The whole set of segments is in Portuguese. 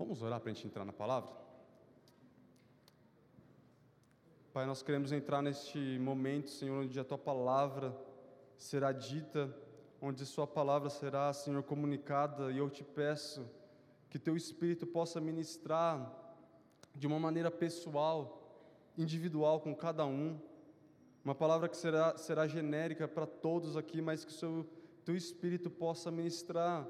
Vamos orar para a gente entrar na palavra? Pai, nós queremos entrar neste momento, Senhor, onde a tua palavra será dita, onde sua palavra será, Senhor, comunicada, e eu te peço que teu Espírito possa ministrar de uma maneira pessoal, individual com cada um, uma palavra que será, será genérica para todos aqui, mas que o seu, teu Espírito possa ministrar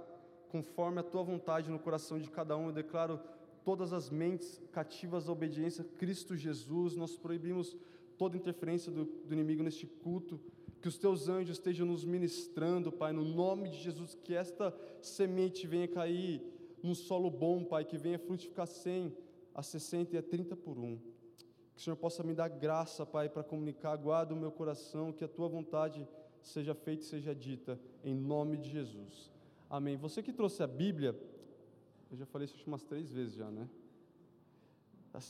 conforme a tua vontade no coração de cada um. Eu declaro todas as mentes cativas à obediência a Cristo Jesus. Nós proibimos toda interferência do, do inimigo neste culto. Que os teus anjos estejam nos ministrando, Pai, no nome de Jesus. Que esta semente venha cair num solo bom, Pai, que venha frutificar 100, a 60 e a 30 por um. Que o Senhor possa me dar graça, Pai, para comunicar, guarda o meu coração, que a tua vontade seja feita e seja dita, em nome de Jesus. Amém. Você que trouxe a Bíblia, eu já falei isso umas três vezes já, né?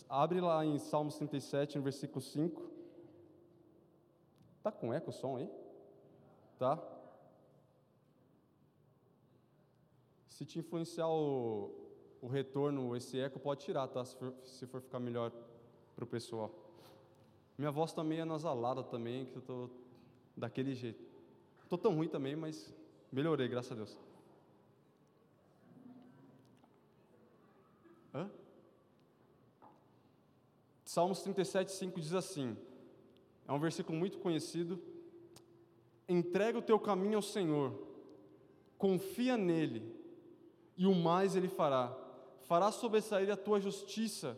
Abre lá em Salmos 37, no versículo 5. Tá com eco o som aí? Tá? Se te influenciar o, o retorno, esse eco, pode tirar, tá? Se for, se for ficar melhor para o pessoal. Minha voz tá é nasalada também, que eu tô daquele jeito. Tô tão ruim também, mas melhorei, graças a Deus. Salmos 37, 5 diz assim: é um versículo muito conhecido. Entrega o teu caminho ao Senhor, confia nele, e o mais ele fará. Fará sobressair a tua justiça,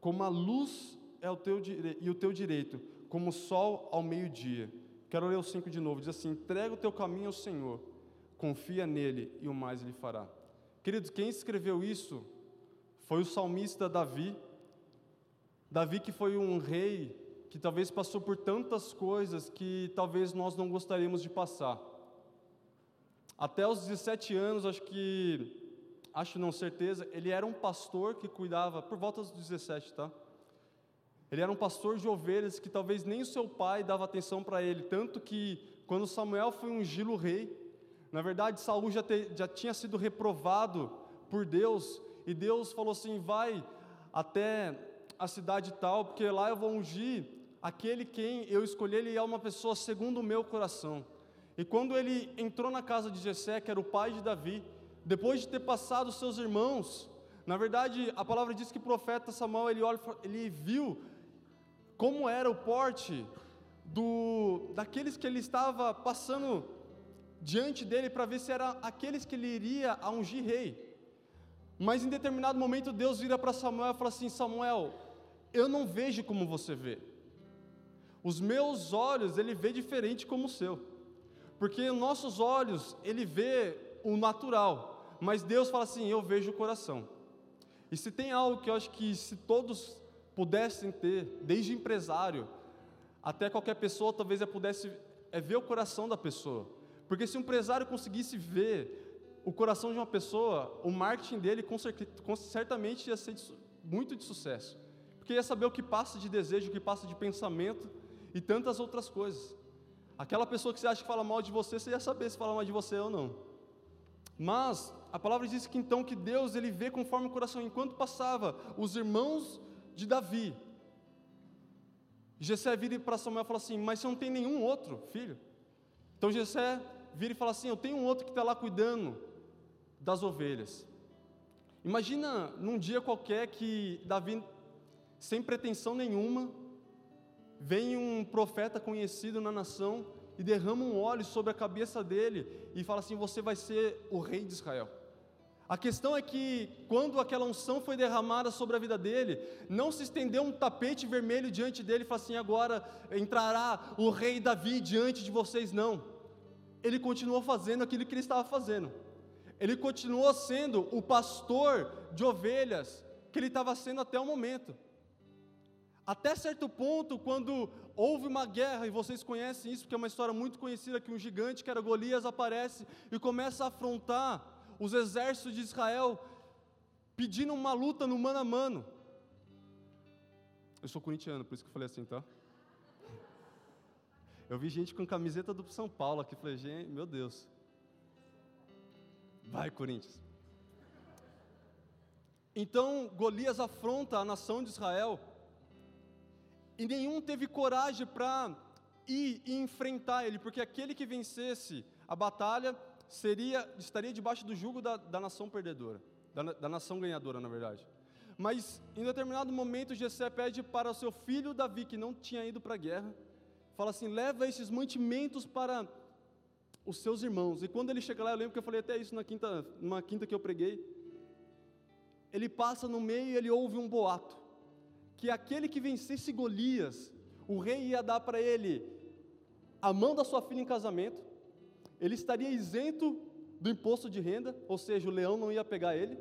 como a luz é o teu e o teu direito, como o sol ao meio-dia. Quero ler o 5 de novo, diz assim: entrega o teu caminho ao Senhor, confia nele, e o mais ele fará. Queridos, quem escreveu isso foi o salmista Davi. Davi, que foi um rei que talvez passou por tantas coisas que talvez nós não gostaríamos de passar. Até os 17 anos, acho que, acho não certeza, ele era um pastor que cuidava, por volta dos 17, tá? Ele era um pastor de ovelhas que talvez nem o seu pai dava atenção para ele, tanto que quando Samuel foi ungí-lo rei, na verdade Saul já, te, já tinha sido reprovado por Deus e Deus falou assim: vai até a cidade tal, porque lá eu vou ungir aquele quem eu escolhi, ele é uma pessoa segundo o meu coração. E quando ele entrou na casa de Jessé, que era o pai de Davi, depois de ter passado seus irmãos, na verdade, a palavra diz que o profeta Samuel, ele, olha, ele viu como era o porte do, daqueles que ele estava passando diante dele para ver se era aqueles que ele iria a ungir rei. Mas em determinado momento Deus vira para Samuel e fala assim: Samuel, eu não vejo como você vê. Os meus olhos, ele vê diferente como o seu. Porque nossos olhos, ele vê o natural, mas Deus fala assim: eu vejo o coração. E se tem algo que eu acho que se todos pudessem ter, desde empresário até qualquer pessoa, talvez eu pudesse é ver o coração da pessoa. Porque se um empresário conseguisse ver o coração de uma pessoa, o marketing dele com, certamente ia ser muito de sucesso. Porque ia saber o que passa de desejo, o que passa de pensamento e tantas outras coisas. Aquela pessoa que você acha que fala mal de você, você ia saber se fala mal de você ou não. Mas a palavra diz que então que Deus ele vê conforme o coração. Enquanto passava os irmãos de Davi, Jessé vira para Samuel e fala assim: Mas você não tem nenhum outro filho? Então Jessé vira e fala assim: Eu tenho um outro que está lá cuidando das ovelhas. Imagina num dia qualquer que Davi, sem pretensão nenhuma, vem um profeta conhecido na nação e derrama um óleo sobre a cabeça dele e fala assim: Você vai ser o rei de Israel. A questão é que, quando aquela unção foi derramada sobre a vida dele, não se estendeu um tapete vermelho diante dele e falou assim: agora entrará o rei Davi diante de vocês. Não. Ele continuou fazendo aquilo que ele estava fazendo ele continuou sendo o pastor de ovelhas que ele estava sendo até o momento. Até certo ponto, quando houve uma guerra, e vocês conhecem isso, porque é uma história muito conhecida, que um gigante que era Golias aparece e começa a afrontar os exércitos de Israel, pedindo uma luta no mano a mano. Eu sou corintiano, por isso que eu falei assim, tá? Eu vi gente com camiseta do São Paulo aqui, falei, gente, meu Deus. Vai, Corinthians. Então Golias afronta a nação de Israel e nenhum teve coragem para ir e enfrentar ele, porque aquele que vencesse a batalha seria estaria debaixo do jugo da, da nação perdedora, da, da nação ganhadora, na verdade. Mas em determinado momento, Jessé pede para o seu filho Davi, que não tinha ido para a guerra, fala assim: leva esses mantimentos para os seus irmãos. E quando ele chega lá, eu lembro que eu falei até isso na quinta, numa quinta que eu preguei. Ele passa no meio e ele ouve um boato que aquele que vencesse Golias, o rei ia dar para ele a mão da sua filha em casamento, ele estaria isento do imposto de renda, ou seja, o leão não ia pegar ele,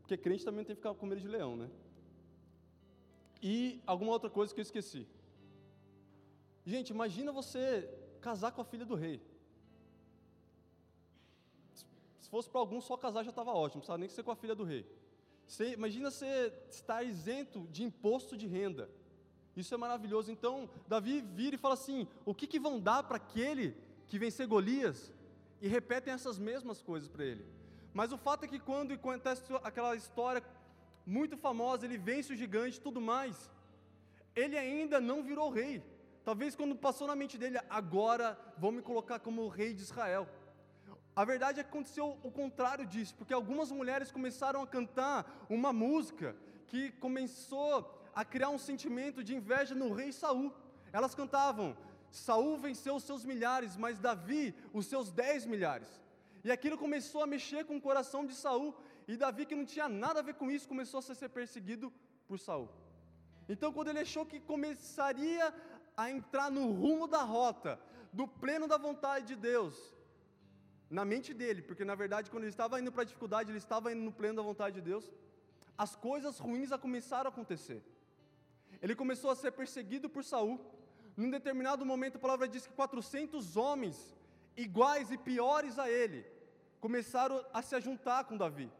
porque crente também tem que ficar com medo de leão, né? E alguma outra coisa que eu esqueci. Gente, imagina você casar com a filha do rei. Se fosse para alguns, só casar já estava ótimo, não precisava nem ser com a filha do rei. Você, imagina você estar isento de imposto de renda. Isso é maravilhoso. Então, Davi vira e fala assim: o que, que vão dar para aquele que vencer Golias? E repetem essas mesmas coisas para ele. Mas o fato é que quando acontece aquela história muito famosa, ele vence o gigante e tudo mais, ele ainda não virou rei. Talvez quando passou na mente dele, agora vão me colocar como rei de Israel. A verdade é que aconteceu o contrário disso, porque algumas mulheres começaram a cantar uma música que começou a criar um sentimento de inveja no rei Saul. Elas cantavam: Saul venceu os seus milhares, mas Davi os seus dez milhares. E aquilo começou a mexer com o coração de Saul, e Davi, que não tinha nada a ver com isso, começou a ser perseguido por Saul. Então, quando ele achou que começaria a entrar no rumo da rota, do pleno da vontade de Deus, na mente dele, porque na verdade, quando ele estava indo para a dificuldade, ele estava indo no pleno da vontade de Deus, as coisas ruins começaram a acontecer. Ele começou a ser perseguido por Saul. Num determinado momento, a palavra diz que 400 homens, iguais e piores a ele, começaram a se juntar com Davi.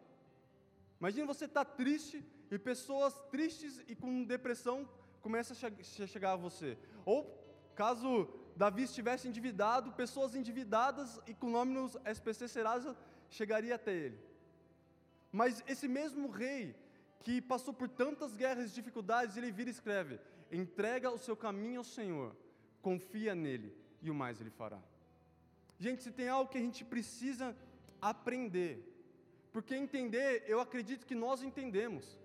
Imagina você estar tá triste e pessoas tristes e com depressão começam a chegar a você. Ou caso Davi estivesse endividado, pessoas endividadas e com nome nos SPC Serasa chegaria até ele. Mas esse mesmo rei que passou por tantas guerras e dificuldades, ele vira e escreve: entrega o seu caminho ao Senhor, confia nele e o mais ele fará. Gente, se tem algo que a gente precisa aprender, porque entender, eu acredito que nós entendemos.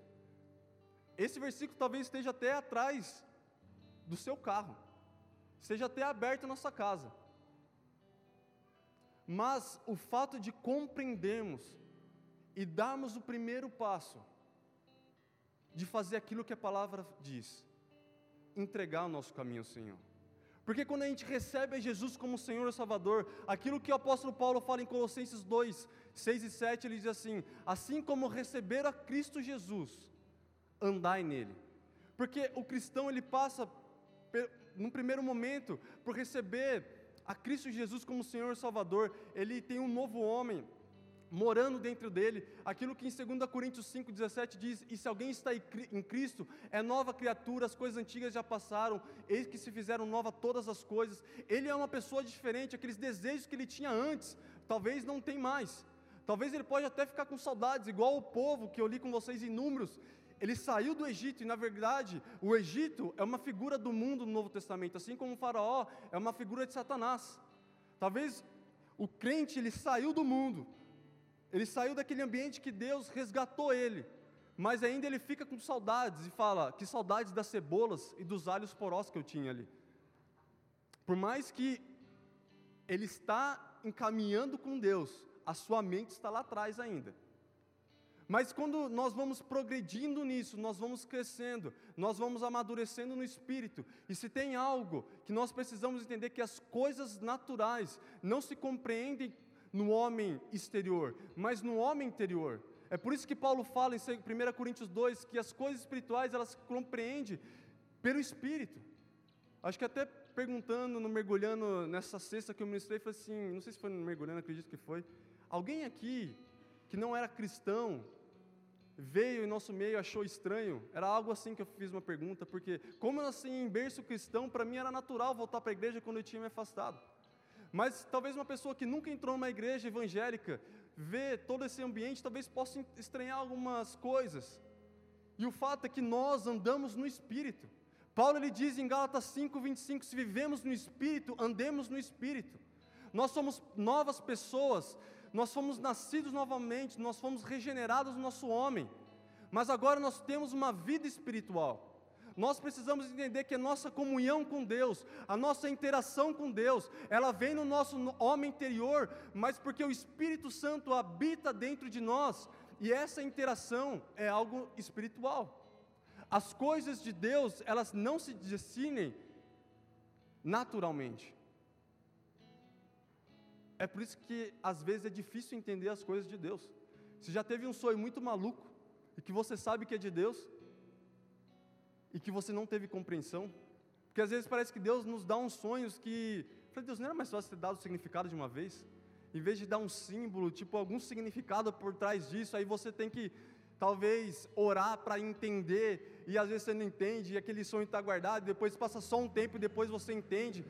Esse versículo talvez esteja até atrás do seu carro seja até aberto na nossa casa. Mas o fato de compreendermos e darmos o primeiro passo de fazer aquilo que a palavra diz, entregar o nosso caminho ao Senhor. Porque quando a gente recebe a Jesus como Senhor e Salvador, aquilo que o apóstolo Paulo fala em Colossenses 2, 6 e 7, ele diz assim: assim como receber a Cristo Jesus, andai nele. Porque o cristão ele passa num primeiro momento, por receber a Cristo Jesus como Senhor e Salvador, ele tem um novo homem morando dentro dele, aquilo que em 2 Coríntios 5,17 diz: E se alguém está em Cristo, é nova criatura, as coisas antigas já passaram, eis que se fizeram nova todas as coisas. Ele é uma pessoa diferente, aqueles desejos que ele tinha antes, talvez não tem mais. Talvez ele pode até ficar com saudades, igual o povo que eu li com vocês em números, ele saiu do Egito, e na verdade, o Egito é uma figura do mundo no Novo Testamento, assim como o Faraó é uma figura de Satanás. Talvez o crente ele saiu do mundo, ele saiu daquele ambiente que Deus resgatou ele, mas ainda ele fica com saudades e fala: que saudades das cebolas e dos alhos porós que eu tinha ali. Por mais que ele está encaminhando com Deus, a sua mente está lá atrás ainda. Mas quando nós vamos progredindo nisso, nós vamos crescendo, nós vamos amadurecendo no espírito. E se tem algo que nós precisamos entender que as coisas naturais não se compreendem no homem exterior, mas no homem interior. É por isso que Paulo fala em 1 Coríntios 2 que as coisas espirituais elas compreendem pelo espírito. Acho que até perguntando, no mergulhando nessa sexta que eu ministrei, foi assim, não sei se foi no mergulhando, acredito que foi. Alguém aqui que não era cristão, veio em nosso meio achou estranho, era algo assim que eu fiz uma pergunta, porque como assim em berço cristão, para mim era natural voltar para a igreja quando eu tinha me afastado. Mas talvez uma pessoa que nunca entrou numa igreja evangélica vê todo esse ambiente, talvez possa estranhar algumas coisas. E o fato é que nós andamos no Espírito. Paulo ele diz em Gálatas 5:25, se vivemos no Espírito, andemos no Espírito. Nós somos novas pessoas, nós fomos nascidos novamente, nós fomos regenerados no nosso homem. Mas agora nós temos uma vida espiritual. Nós precisamos entender que a nossa comunhão com Deus, a nossa interação com Deus, ela vem no nosso homem interior, mas porque o Espírito Santo habita dentro de nós, e essa interação é algo espiritual. As coisas de Deus, elas não se decidem naturalmente. É por isso que às vezes é difícil entender as coisas de Deus. Você já teve um sonho muito maluco e que você sabe que é de Deus e que você não teve compreensão? Porque às vezes parece que Deus nos dá uns sonhos que, falei, Deus, não era mais fácil ter dado o significado de uma vez? Em vez de dar um símbolo, tipo algum significado por trás disso, aí você tem que talvez orar para entender, e às vezes você não entende, e aquele sonho está guardado, depois passa só um tempo e depois você entende.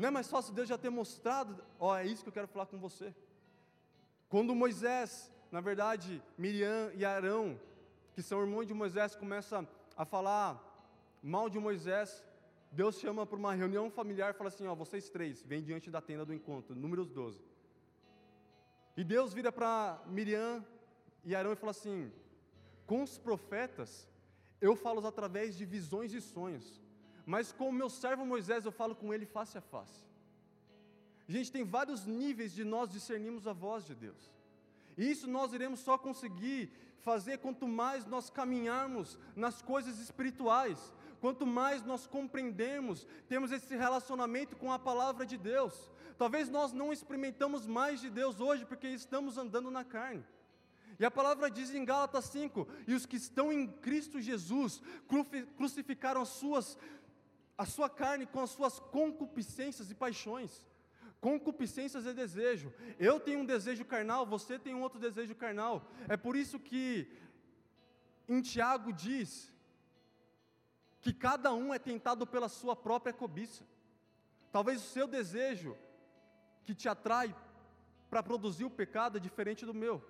Não é mais fácil Deus já ter mostrado? Ó, oh, é isso que eu quero falar com você. Quando Moisés, na verdade, Miriam e Arão, que são irmãos de Moisés, começam a falar mal de Moisés, Deus chama para uma reunião familiar e fala assim: Ó, vocês três, vêm diante da tenda do encontro, números 12. E Deus vira para Miriam e Arão e fala assim: Com os profetas, eu falo através de visões e sonhos, mas com o meu servo Moisés, eu falo com ele face a face. Gente, tem vários níveis de nós discernirmos a voz de Deus. E isso nós iremos só conseguir fazer quanto mais nós caminharmos nas coisas espirituais, quanto mais nós compreendemos, temos esse relacionamento com a palavra de Deus. Talvez nós não experimentamos mais de Deus hoje porque estamos andando na carne. E a palavra diz em Gálatas 5: E os que estão em Cristo Jesus crucificaram as suas, a sua carne com as suas concupiscências e paixões. Concupiscências é desejo. Eu tenho um desejo carnal, você tem um outro desejo carnal. É por isso que em Tiago diz que cada um é tentado pela sua própria cobiça. Talvez o seu desejo que te atrai para produzir o pecado é diferente do meu.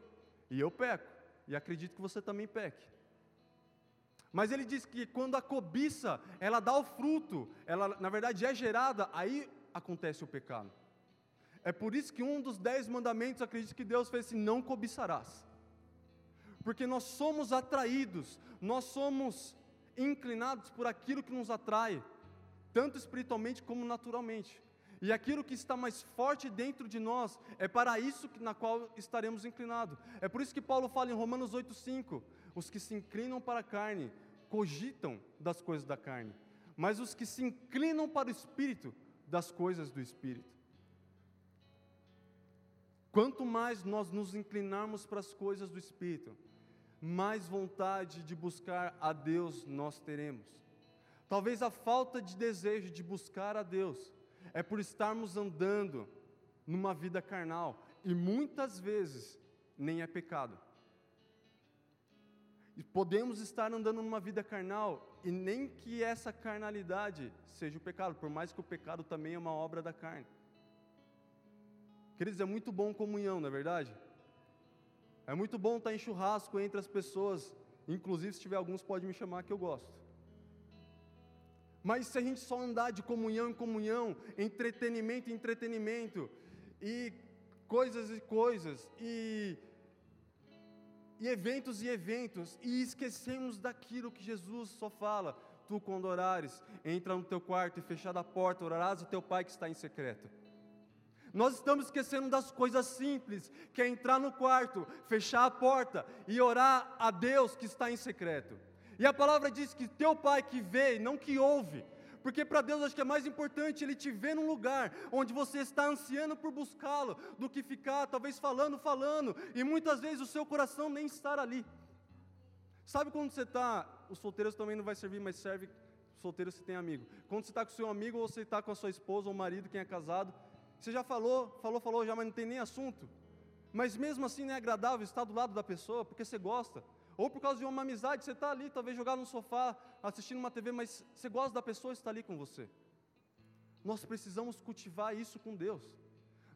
E eu peco, e acredito que você também peque. Mas ele diz que quando a cobiça, ela dá o fruto, ela na verdade é gerada, aí acontece o pecado. É por isso que um dos dez mandamentos, acredito que Deus fez assim: não cobiçarás. Porque nós somos atraídos, nós somos inclinados por aquilo que nos atrai, tanto espiritualmente como naturalmente. E aquilo que está mais forte dentro de nós é para isso na qual estaremos inclinados. É por isso que Paulo fala em Romanos 8,5: os que se inclinam para a carne cogitam das coisas da carne, mas os que se inclinam para o espírito, das coisas do espírito. Quanto mais nós nos inclinarmos para as coisas do Espírito, mais vontade de buscar a Deus nós teremos. Talvez a falta de desejo de buscar a Deus é por estarmos andando numa vida carnal e muitas vezes nem é pecado. E podemos estar andando numa vida carnal e nem que essa carnalidade seja o pecado, por mais que o pecado também é uma obra da carne. Queridos, é muito bom comunhão, não é verdade? É muito bom estar em churrasco entre as pessoas, inclusive se tiver alguns pode me chamar que eu gosto. Mas se a gente só andar de comunhão em comunhão, entretenimento em entretenimento, e coisas e coisas, e, e eventos e eventos, e esquecemos daquilo que Jesus só fala, tu quando orares, entra no teu quarto e fechada a porta, orarás ao teu pai que está em secreto. Nós estamos esquecendo das coisas simples, que é entrar no quarto, fechar a porta e orar a Deus que está em secreto. E a palavra diz que teu pai que vê, não que ouve, porque para Deus acho que é mais importante Ele te ver num lugar onde você está ansiando por buscá-lo, do que ficar talvez falando, falando, e muitas vezes o seu coração nem estar ali. Sabe quando você está, os solteiros também não vai servir, mas serve solteiro se tem amigo. Quando você está com seu amigo ou você está com a sua esposa ou marido, quem é casado, você já falou, falou, falou já, mas não tem nem assunto. Mas mesmo assim não é agradável estar do lado da pessoa, porque você gosta. Ou por causa de uma amizade, você está ali, talvez jogado no sofá, assistindo uma TV, mas você gosta da pessoa estar ali com você. Nós precisamos cultivar isso com Deus.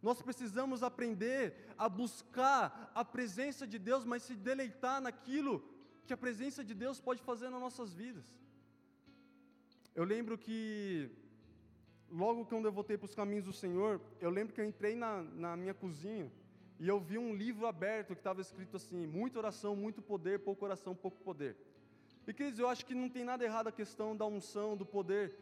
Nós precisamos aprender a buscar a presença de Deus, mas se deleitar naquilo que a presença de Deus pode fazer nas nossas vidas. Eu lembro que, logo quando eu voltei para os caminhos do Senhor, eu lembro que eu entrei na, na minha cozinha e eu vi um livro aberto que estava escrito assim: muita oração, muito poder, pouco oração, pouco poder. E queridos, eu acho que não tem nada errado a questão da unção, do poder.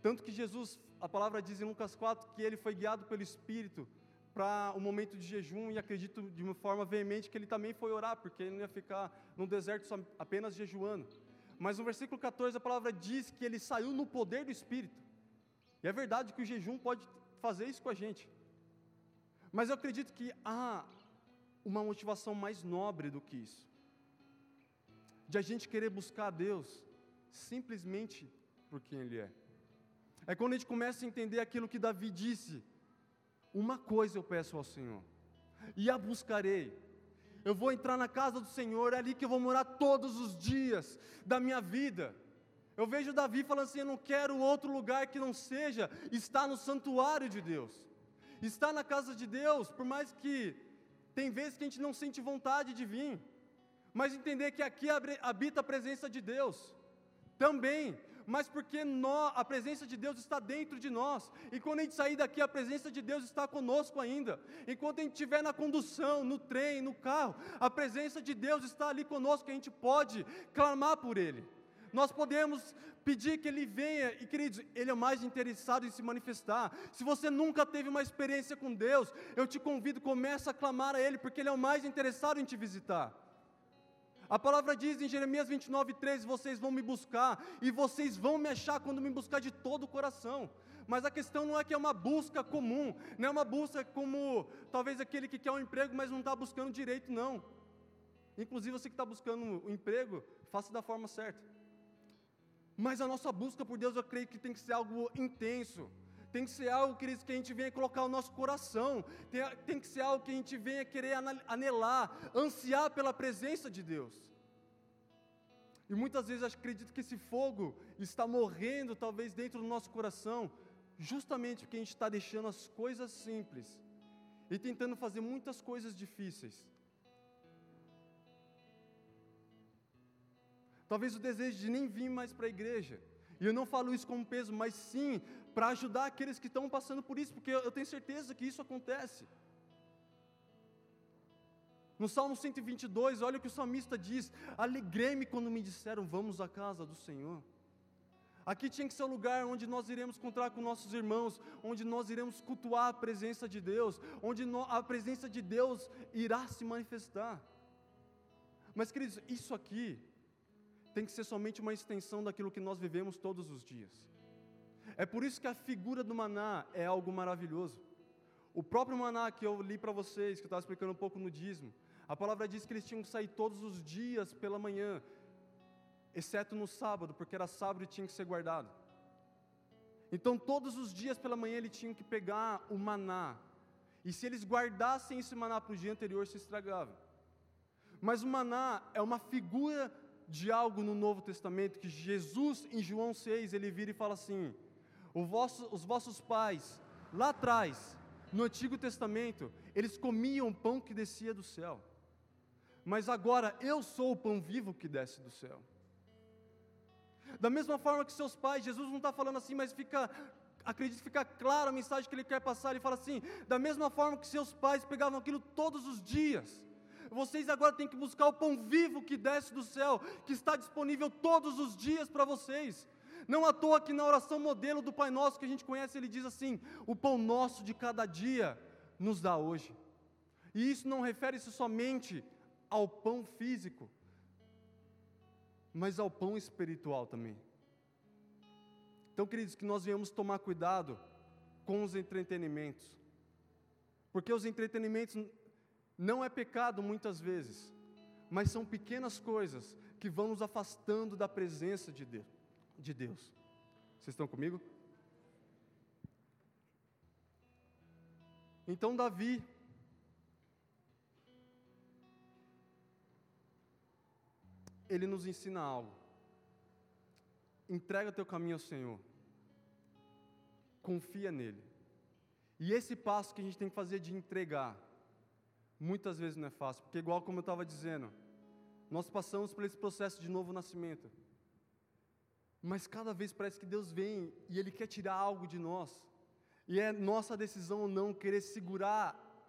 Tanto que Jesus, a palavra diz em Lucas 4 que ele foi guiado pelo Espírito para o um momento de jejum e acredito de uma forma veemente que ele também foi orar, porque ele não ia ficar no deserto só, apenas jejuando. Mas no versículo 14 a palavra diz que ele saiu no poder do Espírito. E é verdade que o jejum pode fazer isso com a gente. Mas eu acredito que há uma motivação mais nobre do que isso. De a gente querer buscar a Deus simplesmente por quem Ele é. É quando a gente começa a entender aquilo que Davi disse uma coisa eu peço ao Senhor, e a buscarei. Eu vou entrar na casa do Senhor, é ali que eu vou morar todos os dias da minha vida. Eu vejo Davi falando assim: eu não quero outro lugar que não seja estar no santuário de Deus, estar na casa de Deus, por mais que tem vezes que a gente não sente vontade de vir, mas entender que aqui habita a presença de Deus também mas porque nós, a presença de Deus está dentro de nós. E quando a gente sair daqui, a presença de Deus está conosco ainda. Enquanto a gente estiver na condução, no trem, no carro, a presença de Deus está ali conosco, a gente pode clamar por Ele. Nós podemos pedir que Ele venha, e queridos, Ele é mais interessado em se manifestar. Se você nunca teve uma experiência com Deus, eu te convido, comece a clamar a Ele, porque Ele é o mais interessado em te visitar. A palavra diz em Jeremias 29, 13: Vocês vão me buscar e vocês vão me achar quando me buscar de todo o coração. Mas a questão não é que é uma busca comum, não é uma busca como talvez aquele que quer um emprego, mas não está buscando direito, não. Inclusive você que está buscando um emprego, faça da forma certa. Mas a nossa busca por Deus, eu creio que tem que ser algo intenso. Tem que ser algo, queridos, que a gente venha colocar o nosso coração. Tem, tem que ser algo que a gente venha querer anelar, ansiar pela presença de Deus. E muitas vezes eu acredito que esse fogo está morrendo, talvez, dentro do nosso coração, justamente porque a gente está deixando as coisas simples e tentando fazer muitas coisas difíceis. Talvez o desejo de nem vir mais para a igreja. E eu não falo isso como peso, mas sim para ajudar aqueles que estão passando por isso, porque eu tenho certeza que isso acontece. No Salmo 122, olha o que o salmista diz: Alegrei-me quando me disseram, vamos à casa do Senhor. Aqui tinha que ser o lugar onde nós iremos encontrar com nossos irmãos, onde nós iremos cultuar a presença de Deus, onde a presença de Deus irá se manifestar. Mas, queridos, isso aqui tem que ser somente uma extensão daquilo que nós vivemos todos os dias. É por isso que a figura do maná é algo maravilhoso. O próprio maná que eu li para vocês, que eu estava explicando um pouco no dízimo, a palavra diz que eles tinham que sair todos os dias pela manhã, exceto no sábado, porque era sábado e tinha que ser guardado. Então, todos os dias pela manhã eles tinham que pegar o maná, e se eles guardassem esse maná para o dia anterior, se estragava. Mas o maná é uma figura de algo no Novo Testamento que Jesus, em João 6, ele vira e fala assim: vosso, os vossos pais, lá atrás, no Antigo Testamento, eles comiam pão que descia do céu. Mas agora eu sou o pão vivo que desce do céu. Da mesma forma que seus pais, Jesus não está falando assim, mas fica, acredito que fica claro a mensagem que ele quer passar. Ele fala assim: da mesma forma que seus pais pegavam aquilo todos os dias, vocês agora têm que buscar o pão vivo que desce do céu, que está disponível todos os dias para vocês. Não à toa que na oração modelo do Pai Nosso que a gente conhece, ele diz assim: o pão nosso de cada dia nos dá hoje. E isso não refere-se somente ao pão físico, mas ao pão espiritual também. Então, queridos, que nós venhamos tomar cuidado com os entretenimentos, porque os entretenimentos não é pecado muitas vezes, mas são pequenas coisas que vão nos afastando da presença de Deus de Deus. Vocês estão comigo? Então, Davi, ele nos ensina algo. Entrega teu caminho ao Senhor. Confia nele. E esse passo que a gente tem que fazer de entregar, muitas vezes não é fácil, porque, igual como eu estava dizendo, nós passamos por esse processo de novo nascimento. Mas cada vez parece que Deus vem e Ele quer tirar algo de nós. E é nossa decisão ou não querer segurar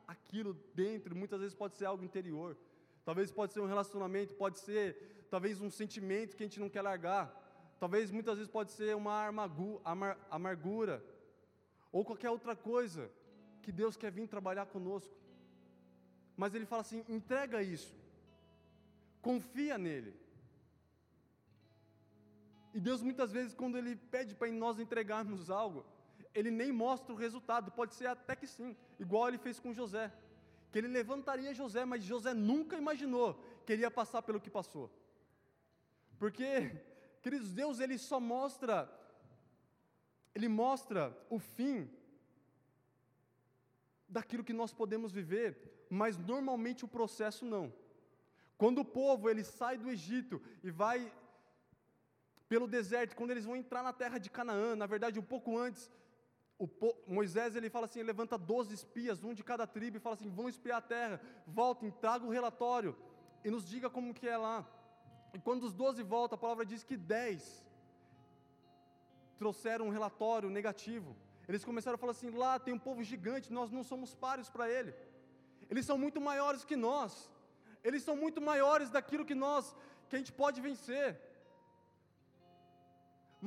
aquilo dentro, muitas vezes pode ser algo interior. Talvez pode ser um relacionamento, pode ser talvez um sentimento que a gente não quer largar. Talvez muitas vezes pode ser uma amargura ou qualquer outra coisa que Deus quer vir trabalhar conosco. Mas ele fala assim: entrega isso, confia nele. E Deus muitas vezes, quando Ele pede para nós entregarmos algo, Ele nem mostra o resultado, pode ser até que sim, igual Ele fez com José, que Ele levantaria José, mas José nunca imaginou que ele ia passar pelo que passou. Porque, queridos, Deus Ele só mostra, Ele mostra o fim daquilo que nós podemos viver, mas normalmente o processo não. Quando o povo ele sai do Egito e vai pelo deserto, quando eles vão entrar na terra de Canaã, na verdade, um pouco antes, po... Moisés ele fala assim: ele levanta 12 espias, um de cada tribo, e fala assim: vão espiar a terra, voltem, traga o relatório e nos diga como que é lá. E quando os 12 voltam, a palavra diz que 10 trouxeram um relatório negativo. Eles começaram a falar assim: lá tem um povo gigante, nós não somos páreos para ele. Eles são muito maiores que nós. Eles são muito maiores daquilo que nós, que a gente pode vencer.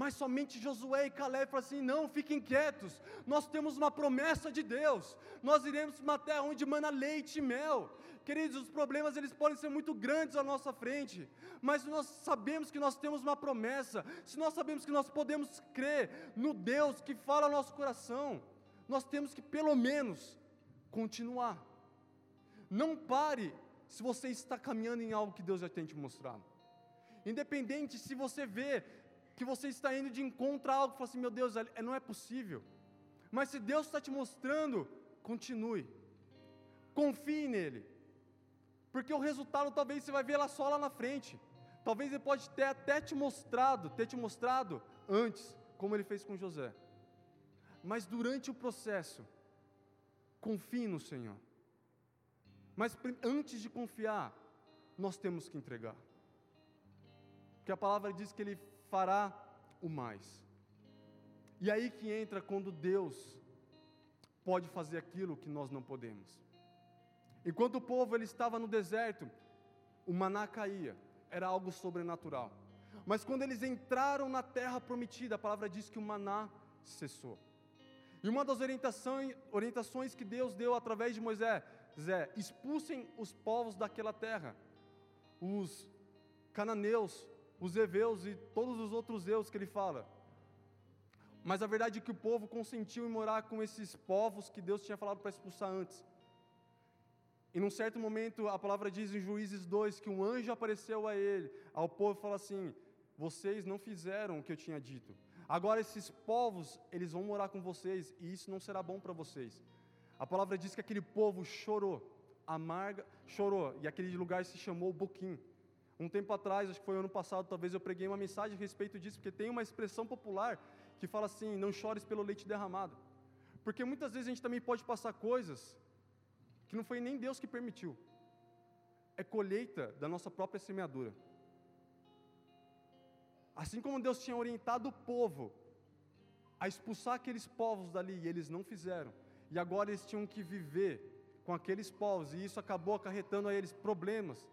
Mas somente Josué e Caleb falaram assim: não, fiquem quietos, nós temos uma promessa de Deus, nós iremos para uma terra onde mana leite e mel. Queridos, os problemas eles podem ser muito grandes à nossa frente, mas nós sabemos que nós temos uma promessa, se nós sabemos que nós podemos crer no Deus que fala ao nosso coração, nós temos que pelo menos continuar. Não pare se você está caminhando em algo que Deus já tem te mostrado. Independente se você vê que você está indo de encontro a algo e fala assim: meu Deus, é, não é possível. Mas se Deus está te mostrando, continue, confie nele, porque o resultado talvez você vai ver lá só lá na frente. Talvez ele pode ter até te mostrado, ter te mostrado antes, como ele fez com José. Mas durante o processo, confie no Senhor. Mas antes de confiar, nós temos que entregar. Porque a palavra diz que ele fará o mais. E aí que entra quando Deus pode fazer aquilo que nós não podemos. Enquanto o povo ele estava no deserto, o maná caía, era algo sobrenatural. Mas quando eles entraram na terra prometida, a palavra diz que o maná cessou. E uma das orientações, orientações que Deus deu através de Moisés, Zé, expulsem os povos daquela terra, os cananeus, os heveus e todos os outros deus que ele fala. Mas a verdade é que o povo consentiu em morar com esses povos que Deus tinha falado para expulsar antes. E num certo momento, a palavra diz em Juízes 2 que um anjo apareceu a ele, ao povo e fala assim: Vocês não fizeram o que eu tinha dito. Agora esses povos, eles vão morar com vocês e isso não será bom para vocês. A palavra diz que aquele povo chorou, amarga, chorou, e aquele lugar se chamou Boquim. Um tempo atrás, acho que foi ano passado, talvez eu preguei uma mensagem a respeito disso, porque tem uma expressão popular que fala assim: não chores pelo leite derramado. Porque muitas vezes a gente também pode passar coisas que não foi nem Deus que permitiu. É colheita da nossa própria semeadura. Assim como Deus tinha orientado o povo a expulsar aqueles povos dali, e eles não fizeram, e agora eles tinham que viver com aqueles povos, e isso acabou acarretando a eles problemas,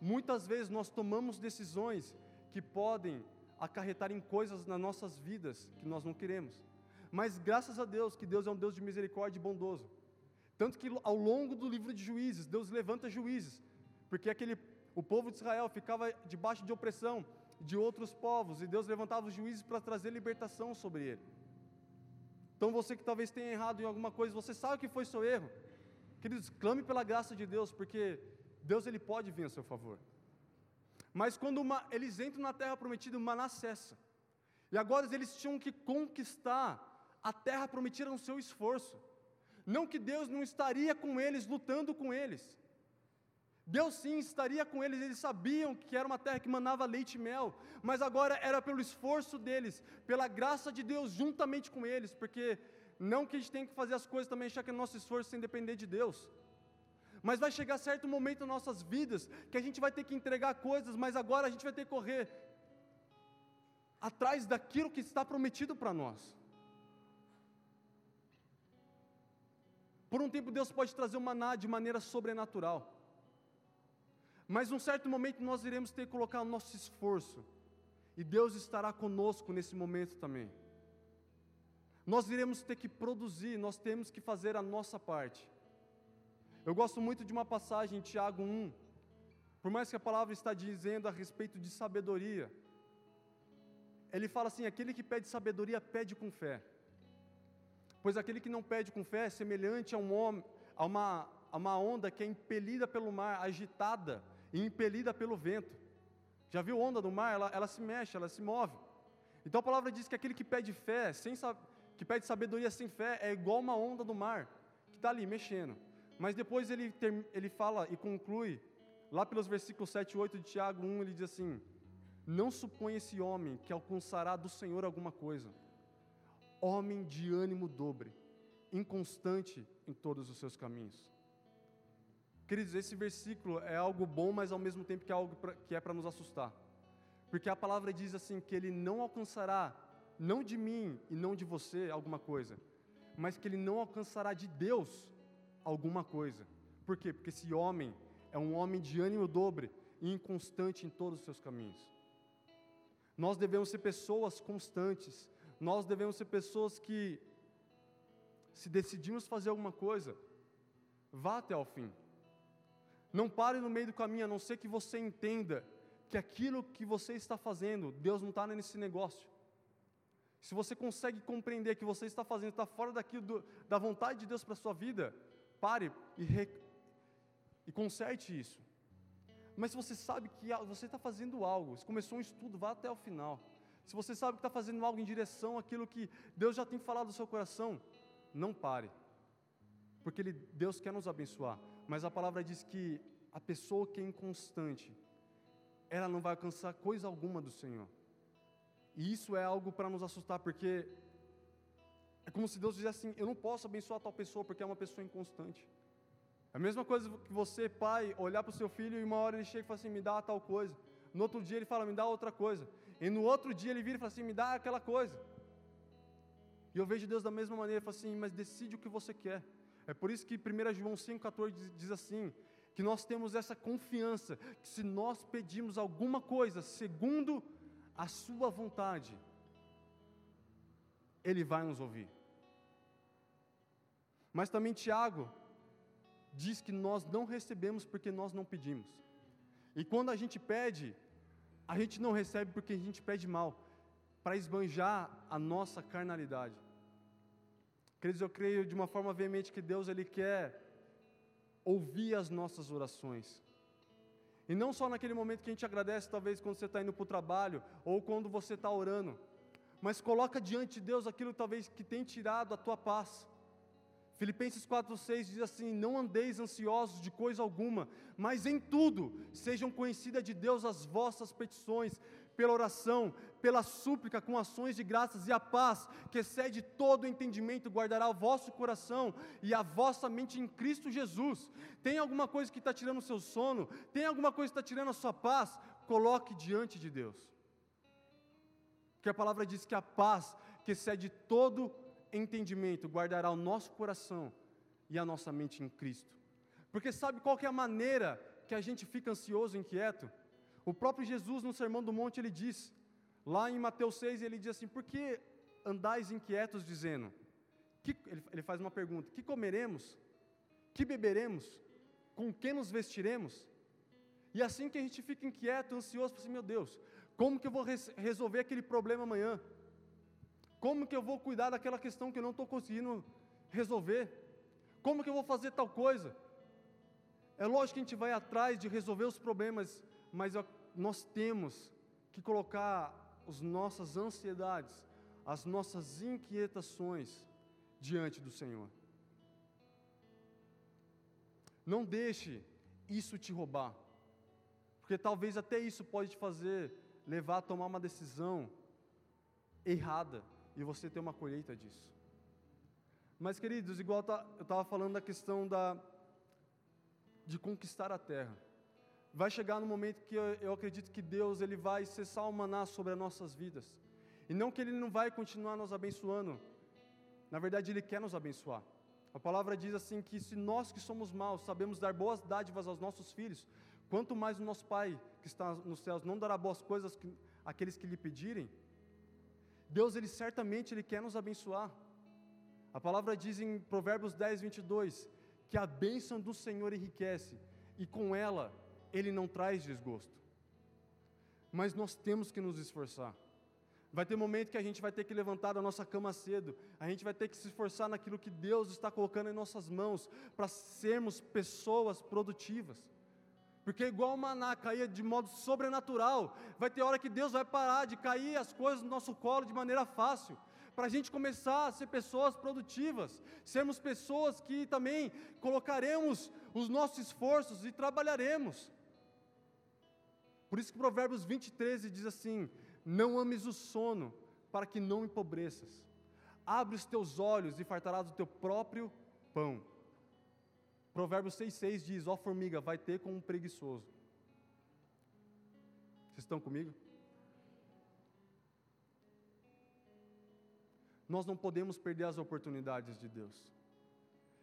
Muitas vezes nós tomamos decisões que podem acarretar em coisas nas nossas vidas que nós não queremos. Mas graças a Deus, que Deus é um Deus de misericórdia e bondoso. Tanto que ao longo do livro de Juízes, Deus levanta juízes, porque aquele o povo de Israel ficava debaixo de opressão de outros povos, e Deus levantava os juízes para trazer libertação sobre ele. Então você que talvez tenha errado em alguma coisa, você sabe que foi seu erro. Queridos, clame pela graça de Deus, porque Deus ele pode vir a seu favor. Mas quando uma, eles entram na terra prometida, maná cessa. E agora eles tinham que conquistar a terra prometida no seu esforço. Não que Deus não estaria com eles, lutando com eles. Deus sim estaria com eles, eles sabiam que era uma terra que manava leite e mel, mas agora era pelo esforço deles, pela graça de Deus juntamente com eles, porque Não que a gente tenha que fazer as coisas também achar que é nosso esforço sem depender de Deus. Mas vai chegar certo momento nas nossas vidas que a gente vai ter que entregar coisas, mas agora a gente vai ter que correr atrás daquilo que está prometido para nós. Por um tempo Deus pode trazer o maná de maneira sobrenatural. Mas num certo momento nós iremos ter que colocar o nosso esforço. E Deus estará conosco nesse momento também. Nós iremos ter que produzir, nós temos que fazer a nossa parte. Eu gosto muito de uma passagem em Tiago 1. Por mais que a palavra está dizendo a respeito de sabedoria, ele fala assim: aquele que pede sabedoria, pede com fé. Pois aquele que não pede com fé é semelhante a, um homem, a, uma, a uma onda que é impelida pelo mar, agitada e impelida pelo vento. Já viu onda do mar? Ela, ela se mexe, ela se move. Então a palavra diz que aquele que pede fé, sem, que pede sabedoria sem fé, é igual uma onda do mar, que está ali mexendo. Mas depois ele, ele fala e conclui, lá pelos versículos 7 e 8 de Tiago 1, ele diz assim: Não suponha esse homem que alcançará do Senhor alguma coisa. Homem de ânimo dobre, inconstante em todos os seus caminhos. Queridos, esse versículo é algo bom, mas ao mesmo tempo que é algo pra, que é para nos assustar. Porque a palavra diz assim: que ele não alcançará, não de mim e não de você, alguma coisa, mas que ele não alcançará de Deus alguma coisa. Por quê? Porque esse homem é um homem de ânimo dobre e inconstante em todos os seus caminhos. Nós devemos ser pessoas constantes, nós devemos ser pessoas que, se decidimos fazer alguma coisa, vá até ao fim. Não pare no meio do caminho, a não ser que você entenda que aquilo que você está fazendo, Deus não está nesse negócio. Se você consegue compreender que você está fazendo, está fora daquilo do, da vontade de Deus para a sua vida, pare e, re, e conserte isso. Mas se você sabe que você está fazendo algo, se começou um estudo, vá até o final. Se você sabe que está fazendo algo em direção àquilo que Deus já tem falado no seu coração, não pare. Porque ele, Deus quer nos abençoar. Mas a palavra diz que a pessoa que é inconstante, ela não vai alcançar coisa alguma do Senhor. E isso é algo para nos assustar, porque é como se Deus dissesse assim: eu não posso abençoar tal pessoa porque é uma pessoa inconstante. É a mesma coisa que você, pai, olhar para o seu filho e uma hora ele chega e fala assim: me dá tal coisa. No outro dia ele fala: me dá outra coisa. E no outro dia ele vira e fala assim: me dá aquela coisa. E eu vejo Deus da mesma maneira, fala assim: mas decide o que você quer. É por isso que 1 João 5,14 diz, assim: que nós temos essa confiança, que se nós pedimos alguma coisa segundo a Sua vontade, Ele vai nos ouvir. Mas também Tiago diz que nós não recebemos porque nós não pedimos. E quando a gente pede, a gente não recebe porque a gente pede mal, para esbanjar a nossa carnalidade. Queridos, eu creio de uma forma veemente que Deus ele quer ouvir as nossas orações. E não só naquele momento que a gente agradece, talvez quando você está indo para o trabalho, ou quando você está orando, mas coloca diante de Deus aquilo talvez que tem tirado a tua paz. Filipenses 4,6 diz assim: Não andeis ansiosos de coisa alguma, mas em tudo sejam conhecidas de Deus as vossas petições, pela oração, pela súplica, com ações de graças, e a paz, que excede todo entendimento, guardará o vosso coração e a vossa mente em Cristo Jesus. Tem alguma coisa que está tirando o seu sono? Tem alguma coisa que está tirando a sua paz? Coloque diante de Deus. Porque a palavra diz que a paz, que excede todo entendimento guardará o nosso coração e a nossa mente em Cristo. Porque sabe qual que é a maneira que a gente fica ansioso e inquieto? O próprio Jesus no Sermão do Monte ele diz, lá em Mateus 6 ele diz assim: "Por que andais inquietos dizendo?" Que, ele, ele faz uma pergunta: "Que comeremos? Que beberemos? Com que nos vestiremos?" E assim que a gente fica inquieto, ansioso, assim, meu Deus, como que eu vou res resolver aquele problema amanhã? Como que eu vou cuidar daquela questão que eu não estou conseguindo resolver? Como que eu vou fazer tal coisa? É lógico que a gente vai atrás de resolver os problemas, mas nós temos que colocar as nossas ansiedades, as nossas inquietações diante do Senhor. Não deixe isso te roubar, porque talvez até isso pode te fazer levar a tomar uma decisão errada e você ter uma colheita disso. Mas, queridos, igual eu estava falando da questão da, de conquistar a terra. Vai chegar no momento que eu, acredito que Deus ele vai cessar o maná sobre as nossas vidas. E não que Ele não vai continuar nos abençoando. Na verdade, Ele quer nos abençoar. A palavra diz assim que se nós que somos maus sabemos dar boas dádivas aos nossos filhos, quanto mais o nosso Pai que está nos céus não dará boas coisas que, àqueles que lhe pedirem, Deus ele certamente ele quer nos abençoar. A palavra diz em Provérbios 10, 22, que a bênção do Senhor enriquece, e com ela ele não traz desgosto. Mas nós temos que nos esforçar. Vai ter momento que a gente vai ter que levantar da nossa cama cedo, a gente vai ter que se esforçar naquilo que Deus está colocando em nossas mãos, para sermos pessoas produtivas. Porque igual o maná caía de modo sobrenatural, vai ter hora que Deus vai parar de cair as coisas no nosso colo de maneira fácil, para a gente começar a ser pessoas produtivas, sermos pessoas que também colocaremos os nossos esforços e trabalharemos. Por isso que Provérbios 20, 13 diz assim: não ames o sono, para que não empobreças. Abre os teus olhos e fartarás do teu próprio pão. Provérbios 6,6 diz: Ó formiga, vai ter com um preguiçoso. Vocês estão comigo? Nós não podemos perder as oportunidades de Deus.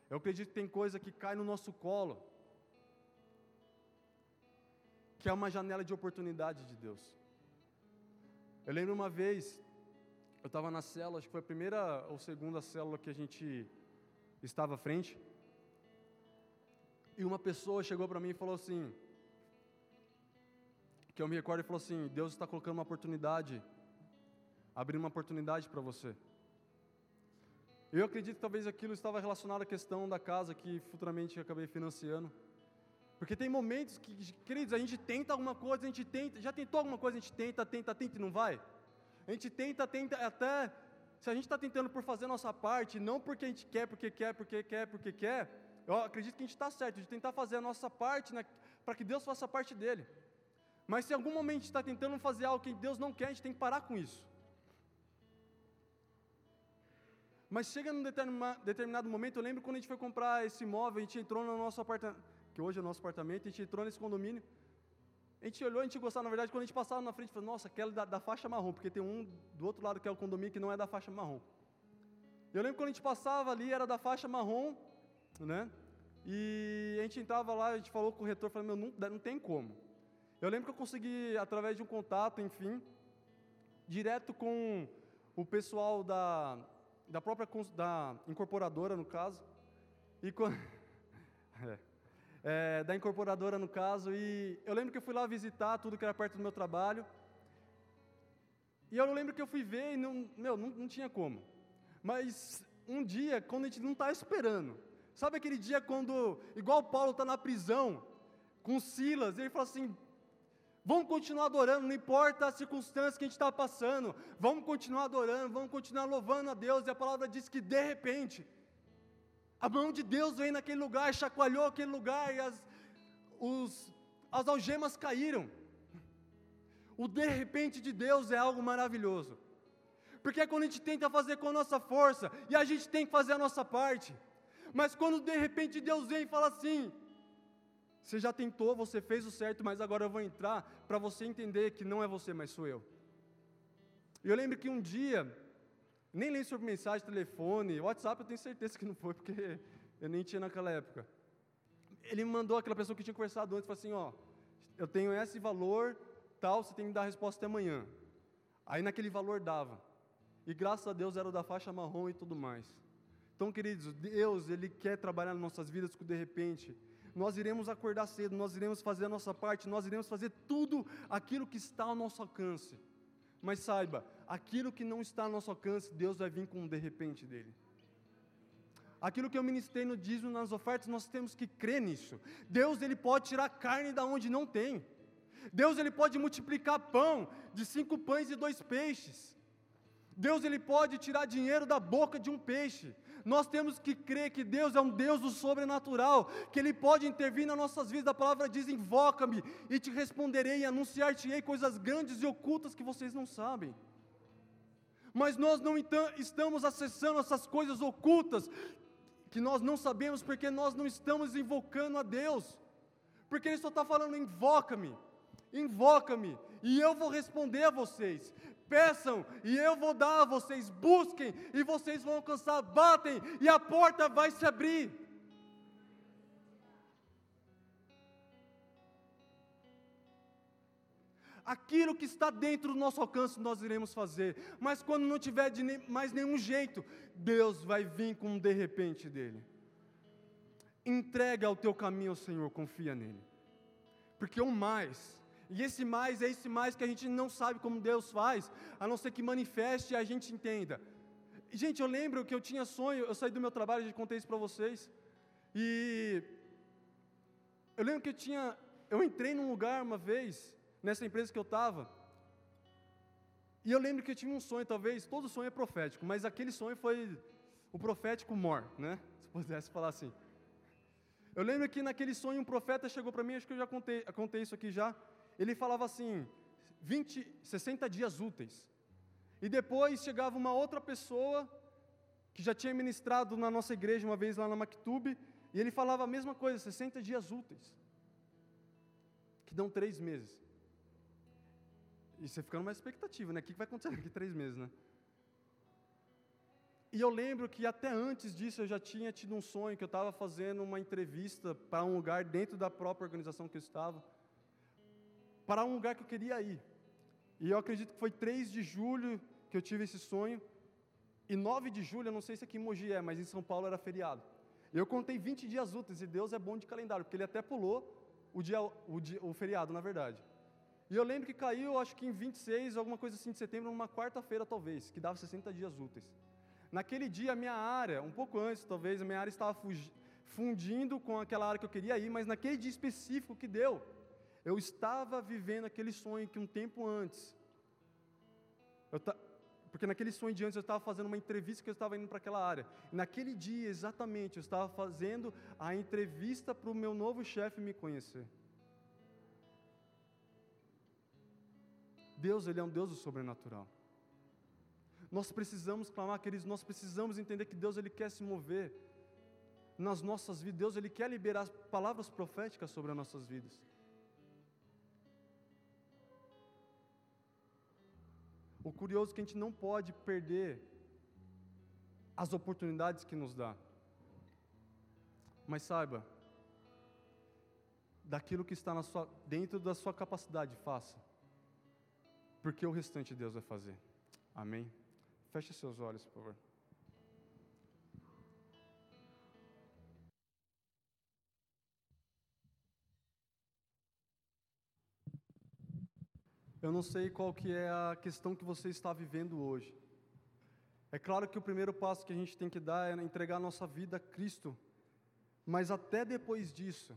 Eu acredito que tem coisa que cai no nosso colo, que é uma janela de oportunidade de Deus. Eu lembro uma vez, eu estava na célula, acho que foi a primeira ou segunda célula que a gente estava à frente, e uma pessoa chegou para mim e falou assim, que eu me recordo e falou assim, Deus está colocando uma oportunidade, abrindo uma oportunidade para você. Eu acredito que talvez aquilo estava relacionado à questão da casa que futuramente eu acabei financiando. Porque tem momentos que, queridos, a gente tenta alguma coisa, a gente tenta, já tentou alguma coisa, a gente tenta, tenta, tenta e não vai. A gente tenta, tenta, até se a gente está tentando por fazer a nossa parte, não porque a gente quer, porque quer, porque quer, porque quer, eu acredito que a gente está certo de tentar fazer a nossa parte né, para que Deus faça a parte dele. Mas se em algum momento a gente está tentando fazer algo que Deus não quer, a gente tem que parar com isso. Mas chega num determinado momento, eu lembro quando a gente foi comprar esse imóvel, a gente entrou no nosso apartamento que hoje é o nosso apartamento, a gente entrou nesse condomínio, a gente olhou, a gente gostava, na verdade, quando a gente passava na frente, falou, nossa, aquela da, da faixa marrom, porque tem um do outro lado que é o condomínio que não é da faixa marrom. Eu lembro quando a gente passava ali, era da faixa marrom, né? E a gente entrava lá, a gente falou com o retor, falou, meu, não, não tem como. Eu lembro que eu consegui, através de um contato, enfim, direto com o pessoal da, da própria da incorporadora, no caso, e quando... é é, da incorporadora no caso, e eu lembro que eu fui lá visitar tudo que era perto do meu trabalho, e eu lembro que eu fui ver e não, meu, não, não tinha como. Mas um dia, quando a gente não está esperando, sabe aquele dia quando, igual Paulo está na prisão, com Silas, e ele fala assim: vamos continuar adorando, não importa as circunstâncias que a gente está passando, vamos continuar adorando, vamos continuar louvando a Deus, e a palavra diz que de repente, a mão de Deus veio naquele lugar, chacoalhou aquele lugar e as, os, as algemas caíram. O de repente de Deus é algo maravilhoso. Porque é quando a gente tenta fazer com a nossa força, e a gente tem que fazer a nossa parte. Mas quando de repente Deus vem e fala assim: Você já tentou, você fez o certo, mas agora eu vou entrar para você entender que não é você, mas sou eu. Eu lembro que um dia, nem li sobre mensagem, telefone, WhatsApp eu tenho certeza que não foi, porque eu nem tinha naquela época. Ele me mandou aquela pessoa que tinha conversado antes, falou assim, ó, eu tenho esse valor, tal, você tem que dar a resposta até amanhã. Aí naquele valor dava. E graças a Deus era o da faixa marrom e tudo mais. Então, queridos, Deus, Ele quer trabalhar nas nossas vidas que de repente nós iremos acordar cedo, nós iremos fazer a nossa parte, nós iremos fazer tudo aquilo que está ao nosso alcance. Mas saiba, aquilo que não está ao nosso alcance, Deus vai vir com um de repente dele. Aquilo que eu ministrei no dízimo, nas ofertas, nós temos que crer nisso. Deus, Ele pode tirar carne da onde não tem. Deus, Ele pode multiplicar pão de cinco pães e dois peixes. Deus, Ele pode tirar dinheiro da boca de um peixe. Nós temos que crer que Deus é um Deus do sobrenatural, que Ele pode intervir nas nossas vidas. A palavra diz: invoca-me e te responderei anunciar-te-ei coisas grandes e ocultas que vocês não sabem. Mas nós não então, estamos acessando essas coisas ocultas que nós não sabemos porque nós não estamos invocando a Deus. Porque Ele só está falando: invoca-me, invoca-me, e eu vou responder a vocês. Peçam e eu vou dar a vocês. Busquem e vocês vão alcançar. Batem e a porta vai se abrir. Aquilo que está dentro do nosso alcance nós iremos fazer, mas quando não tiver de mais nenhum jeito, Deus vai vir com um de repente dele. Entrega o teu caminho ao Senhor, confia nele, porque o mais, e esse mais é esse mais que a gente não sabe como Deus faz, a não ser que manifeste e a gente entenda. Gente, eu lembro que eu tinha sonho, eu saí do meu trabalho, já contei isso para vocês, e eu lembro que eu tinha, eu entrei num lugar uma vez, nessa empresa que eu estava. E eu lembro que eu tinha um sonho, talvez, todo sonho é profético, mas aquele sonho foi o profético mor, né? Se pudesse falar assim. Eu lembro que naquele sonho um profeta chegou para mim, acho que eu já contei, contei isso aqui já. Ele falava assim, 20, 60 dias úteis. E depois chegava uma outra pessoa que já tinha ministrado na nossa igreja uma vez lá na Mactube, e ele falava a mesma coisa, 60 dias úteis, que dão três meses. E você fica numa expectativa, né? O que vai acontecer daqui três meses, né? E eu lembro que até antes disso eu já tinha tido um sonho que eu estava fazendo uma entrevista para um lugar dentro da própria organização que eu estava, para um lugar que eu queria ir. E eu acredito que foi 3 de julho que eu tive esse sonho. E 9 de julho, eu não sei se aqui em Mogi é, mas em São Paulo era feriado. Eu contei 20 dias úteis, e Deus é bom de calendário, porque ele até pulou o, dia, o, dia, o feriado, na verdade. E eu lembro que caiu, acho que em 26, alguma coisa assim de setembro, numa quarta-feira talvez, que dava 60 dias úteis. Naquele dia, a minha área, um pouco antes talvez, a minha área estava fundindo com aquela área que eu queria ir, mas naquele dia específico que deu, eu estava vivendo aquele sonho que um tempo antes, ta, porque naquele sonho de antes eu estava fazendo uma entrevista que eu estava indo para aquela área. Naquele dia, exatamente, eu estava fazendo a entrevista para o meu novo chefe me conhecer. Deus, Ele é um Deus do sobrenatural. Nós precisamos clamar, queridos, nós precisamos entender que Deus, Ele quer se mover nas nossas vidas. Deus, Ele quer liberar palavras proféticas sobre as nossas vidas. O curioso é que a gente não pode perder as oportunidades que nos dá. Mas saiba, daquilo que está sua, dentro da sua capacidade, faça porque o restante Deus vai fazer. Amém? Feche seus olhos, por favor. Eu não sei qual que é a questão que você está vivendo hoje. É claro que o primeiro passo que a gente tem que dar é entregar a nossa vida a Cristo. Mas até depois disso,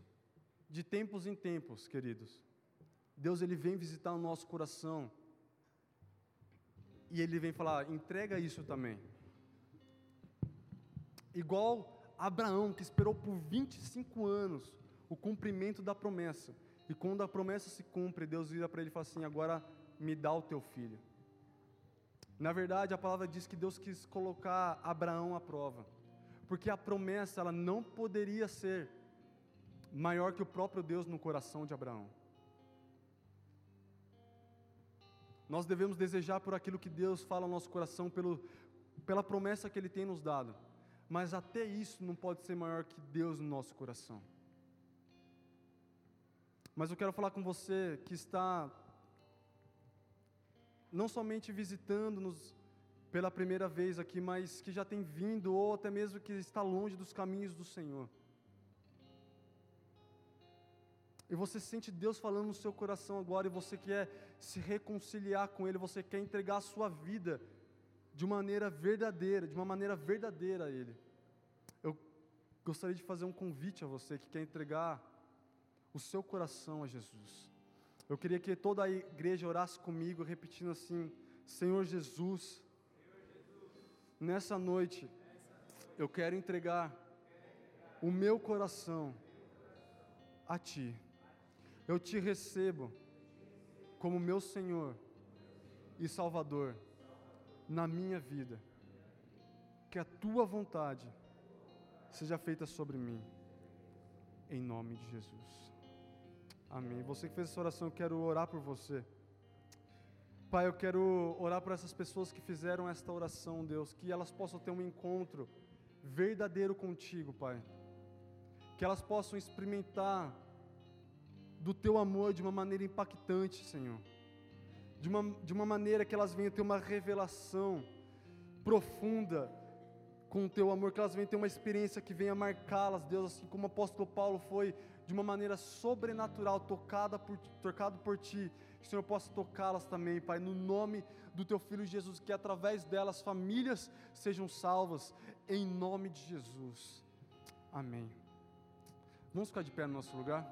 de tempos em tempos, queridos, Deus ele vem visitar o nosso coração e ele vem falar: entrega isso também. Igual Abraão, que esperou por 25 anos o cumprimento da promessa. E quando a promessa se cumpre, Deus vira para ele e fala assim: agora me dá o teu filho. Na verdade, a palavra diz que Deus quis colocar Abraão à prova, porque a promessa ela não poderia ser maior que o próprio Deus no coração de Abraão. Nós devemos desejar por aquilo que Deus fala ao nosso coração, pelo, pela promessa que Ele tem nos dado. Mas até isso não pode ser maior que Deus no nosso coração. Mas eu quero falar com você que está não somente visitando-nos pela primeira vez aqui, mas que já tem vindo ou até mesmo que está longe dos caminhos do Senhor. e você sente Deus falando no seu coração agora, e você quer se reconciliar com Ele, você quer entregar a sua vida de maneira verdadeira, de uma maneira verdadeira a Ele. Eu gostaria de fazer um convite a você que quer entregar o seu coração a Jesus. Eu queria que toda a igreja orasse comigo, repetindo assim: Senhor Jesus, nessa noite, eu quero entregar o meu coração a Ti eu te recebo como meu Senhor e Salvador. na minha vida. Que a tua vontade seja feita sobre mim. Em nome de Jesus. Amém. Você que fez essa oração, eu quero orar por você. Pai, eu quero orar por essas pessoas que fizeram esta oração, Deus, que elas possam ter um encontro verdadeiro contigo, Pai. Que elas possam experimentar do teu amor de uma maneira impactante, Senhor. De uma, de uma maneira que elas venham ter uma revelação profunda com o teu amor, que elas venham ter uma experiência que venha marcá-las, Deus, assim como o apóstolo Paulo foi de uma maneira sobrenatural, tocada por, tocado por ti, que o Senhor possa tocá-las também, Pai, no nome do teu filho Jesus, que através delas famílias sejam salvas, em nome de Jesus. Amém. Vamos ficar de pé no nosso lugar?